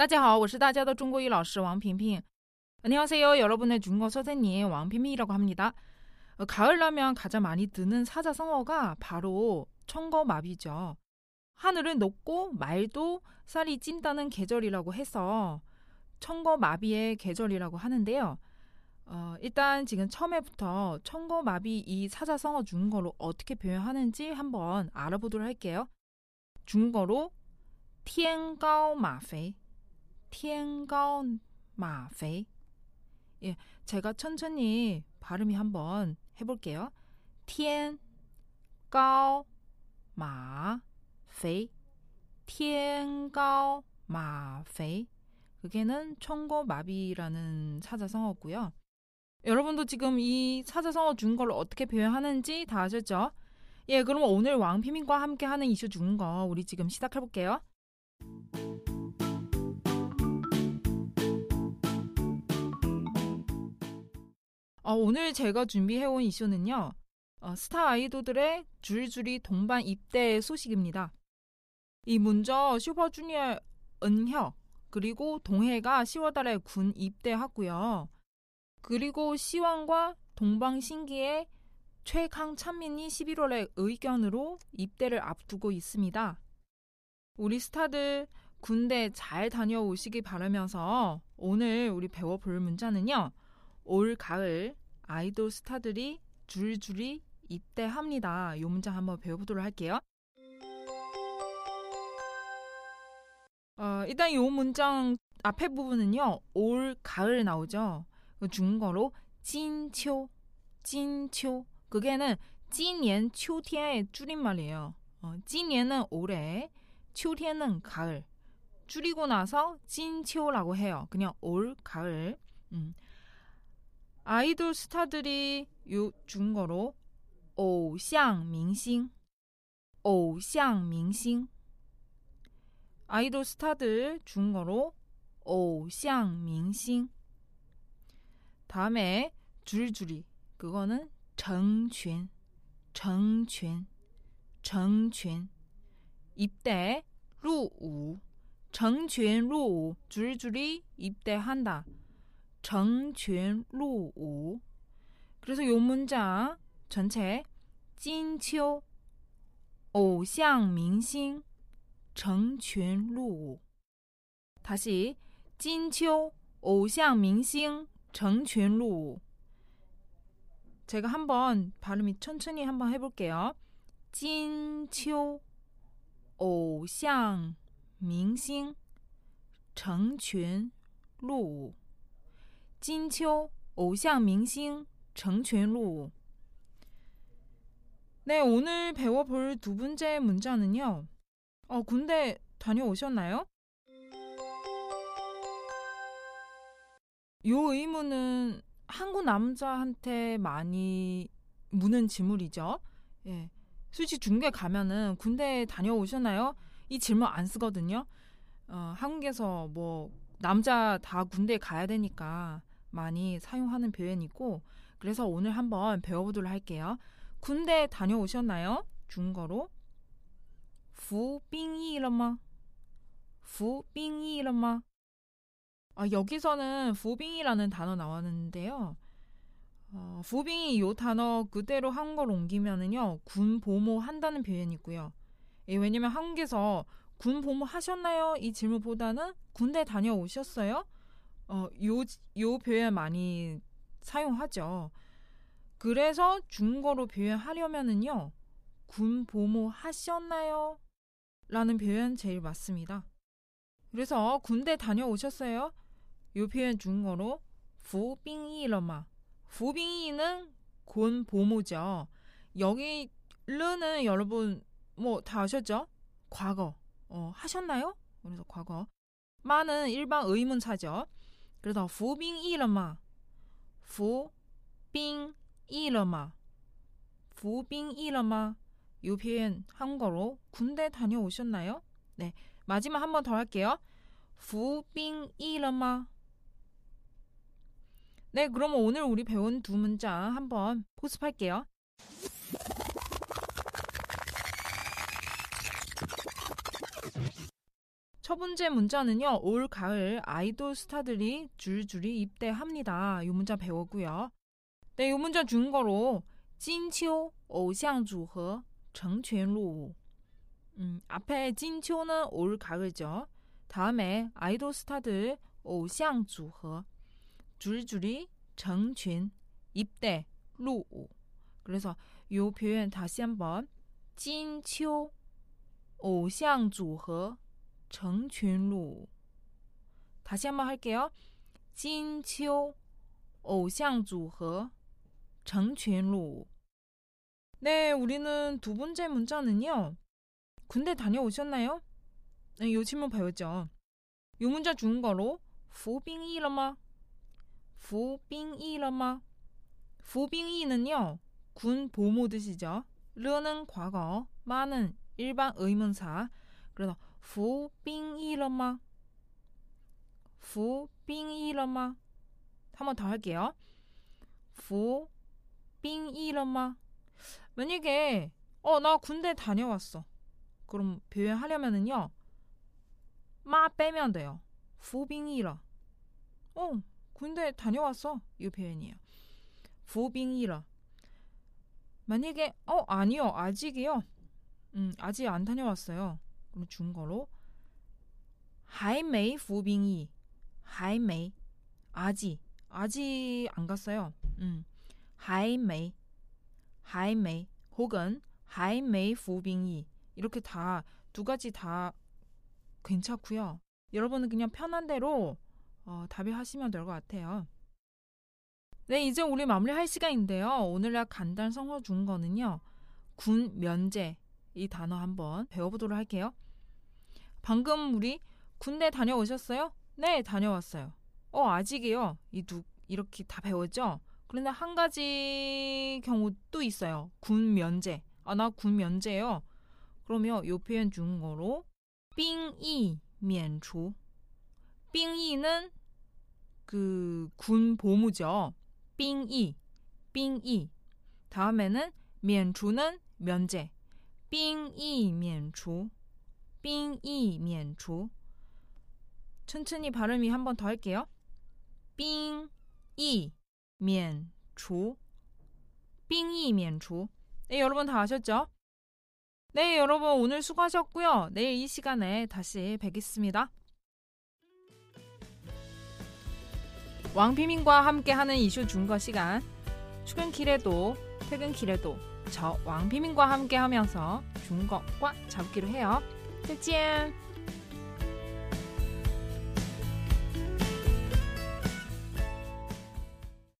따지하 我是大家的中国语老师王萍萍 안녕하세요. 여러분의 중국어 선생님 왕핑핑이라고 합니다. 어, 가을나면 가장 많이 드는 사자성어가 바로 청거마비죠. 하늘은 높고 말도 쌀이 찐다는 계절이라고 해서 청거마비의 계절이라고 하는데요. 어, 일단 지금 처음에부터 청거마비 이 사자성어 중국어로 어떻게 표현하는지 한번 알아보도록 할게요. 중국어로 天高马肥 티엔가온 마페 예, 제가 천천히 발음이 한번 해볼게요. 티엔 가오 마페이. 티엔 가오 마페 그게는 청고마비라는 사자성어고요. 여러분도 지금 이 사자성어 준걸 어떻게 표현하는지 다 아셨죠? 예, 그럼 오늘 왕피민과 함께하는 이슈 준거 우리 지금 시작해볼게요. 어, 오늘 제가 준비해온 이슈는요. 어, 스타 아이돌들의 줄줄이 동반 입대 소식입니다. 이 먼저 슈퍼주니어 은혁 그리고 동해가 10월달에 군 입대하고요. 그리고 시원과 동방신기의 최강찬민이 11월에 의견으로 입대를 앞두고 있습니다. 우리 스타들 군대 잘 다녀오시기 바라면서 오늘 우리 배워볼 문자는요. 올 가을 아이돌 스타들이 줄줄이 입대합니다. 이 문장 한번 배워보도록 할게요. 어, 일단 이 문장 앞에 부분은요. 올 가을 나오죠. 중국어로 찐초, 찐초. 그게는 今年 秋天의 줄임말이에요. 어, 今年은 올해, 秋天은 가을. 줄이고 나서 찐초라고 해요. 그냥 올 가을. 음. 아이돌 스타들이 요 중국어로 偶像明星,偶像明星. 아이돌 스타들 중국어로 偶像明星. 다음에 줄줄이 그거는 成群, 成群, 成群. 입대 入伍, 成群入伍, 줄줄이 입대한다. 成群入伍. 그래서 요 문장 전체 金秋 偶像明星 成群入伍. 다시 金秋 偶像明星 成群入伍. 제가 한번 발음이 천천히 한번 해볼게요. 金秋 偶像明星 成群入伍. 金秋 偶像明星 成群入伍. 네, 오늘 배워볼 두 번째 문자는요. 어, 군대 다녀오셨나요? 요 의문은 한국 남자한테 많이 묻는 질문이죠. 예. 솔직히 중국에 가면은 군대 다녀오셨나요? 이 질문 안 쓰거든요. 어, 한국에서 뭐 남자 다 군대 가야 되니까 많이 사용하는 표현이고 그래서 오늘 한번 배워보도록 할게요. 군대 다녀오셨나요? 중국어로 服兵役了吗?服兵役了吗? 아, 여기서는 부빙이라는 단어 나왔는데요. 어, 부빙이 요 단어 그대로 한국어로 옮기면은요 군 보모 한다는 표현이고요. 예, 왜냐면 한국에서 군 보모 하셨나요? 이 질문보다는 군대 다녀오셨어요? 어, 요, 요 표현 많이 사용하죠. 그래서 중국어로 표현하려면은요 군 보모 하셨나요? 라는 표현 제일 맞습니다. 그래서 군대 다녀오셨어요? 요 표현 중국어로 부빙이러마. 부빙이는 군 보모죠. 여기 르는 여러분 뭐 다 아셨죠? 과거 어, 하셨나요? 그래서 과거. 마는 일반 의문사죠. 그래서 후빙이了吗? 후빙이了吗? 후빙이了吗? 이 표현 한국어로 군대 다녀오셨나요? 네, 마지막 한 번 더 할게요. 후빙이了吗? 네, 그럼 오늘 우리 배운 두 문장 한번 복습할게요. 첫 번째 문자는요. 올 가을 아이돌 스타들이 줄줄이 입대합니다. 이 문자 배웠고요. 네, 이 문자 준 거로 찐치오 오상组合 정全路 음, 앞에 찐치오는 올 가을이죠. 다음에 아이돌 스타들 오상 组合 줄줄이 정群입대 루 그래서 이 표현 다시 한번 찐치오 오상 组合 정춘루 다시 한번 할게요. 찐치오 오상组合 정춘루 네, 우리는 두 번째 문자는요. 군대 다녀오셨나요? 네, 요 질문 배웠죠. 요 문자 준 거로 후빙이了吗? 후빙이了吗? 후빙이는요. 군 보모 뜻이죠. 르는 과거, 마는 일반 의문사. 그래서 服兵役了吗?服兵役了吗? 한 번 더 할게요. 服兵役了吗? 만약에 어 나 군대 다녀왔어. 그럼 표현하려면은요. 마 빼면 돼요. 服兵役了. 어 군대 다녀왔어. 이 표현이에요. 服兵役了. 만약에 어 아니요 아직이요. 음 아직 안 다녀왔어요. 그럼 중거로 하이메이 부빙이 하이메이 아직 아직 안 갔어요. 음. 하이메이 하이메이 혹은 하이메이 부빙이 이렇게 다 두 가지 다 괜찮고요. 여러분은 그냥 편한 대로 어, 답변하시면 될 것 같아요. 네, 이제 우리 마무리할 시간인데요. 오늘날 간단 성어 중거는요. 군 면제 이 단어 한번 배워보도록 할게요. 방금 우리 군대 다녀오셨어요? 네, 다녀왔어요. 어, 아직이요. 이 두, 이렇게 다 배웠죠? 그런데 한 가지 경우 또 있어요. 군 면제. 아, 나 군 면제요. 그러면 요 표현 중국어로 빙이 면추. 빙이는 그 군 보무죠. 빙이, 빙이. 다음에는 면추는 면제. 빙이 면추. 빙이 면추. 천천히 발음이 한 번 더 할게요. 빙이 면추. 빙이 면추. 네, 여러분 다 아셨죠? 네, 여러분 오늘 수고하셨고요. 내일 이 시간에 다시 뵙겠습니다. 왕피민과 함께하는 이슈 준거 시간. 출근길에도 퇴근길에도 저 왕피민과 함께 하면서 준거꽉 잡기로 해요. 再见。